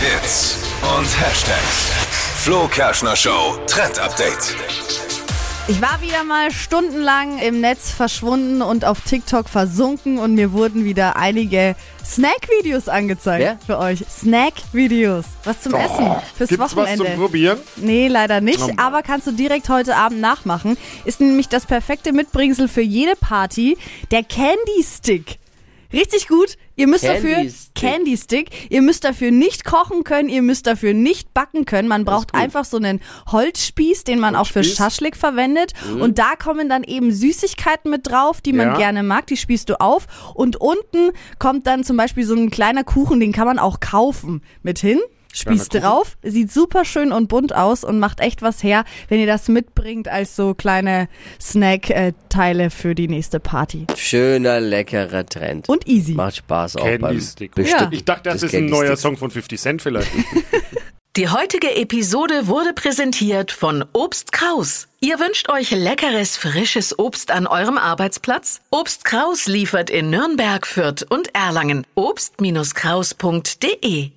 Hits und Hashtags. Flo Kerschner Show Trend Update. Ich war wieder mal stundenlang im Netz verschwunden und auf TikTok versunken und mir wurden wieder einige Snack-Videos angezeigt Wer? für euch. Snack-Videos. Was zum Essen fürs Gibt's was Wochenende. zum Probieren? Nee, leider nicht, Oh. aber kannst du direkt heute Abend nachmachen. Ist nämlich das perfekte Mitbringsel für jede Party, der Candy Stick. Richtig gut. Ihr müsst Candy dafür Stick. Candy Stick. Ihr müsst dafür nicht kochen können, ihr müsst dafür nicht backen können. Man braucht einfach so einen Holzspieß, den man auch für. Schaschlik verwendet. Und da kommen dann eben Süßigkeiten mit drauf, die man Ja. gerne mag. Die spießt du auf. Und unten kommt dann zum Beispiel so ein kleiner Kuchen, den kann man auch kaufen. Mit hin. Spießt Kuchen. drauf, sieht super schön und bunt aus und macht echt was her, wenn ihr das mitbringt als so kleine Snack-Teile für die nächste Party. Schöner, leckerer Trend. Und easy. Macht Spaß auch Candy beim Stick. Bestücken Ich dachte, das des ist ein neuer. Song von 50 Cent vielleicht. Die heutige Episode wurde präsentiert von Obst Kraus. Ihr wünscht euch leckeres, frisches Obst an eurem Arbeitsplatz? Obst Kraus liefert in Nürnberg, Fürth und Erlangen. Obst-Kraus.de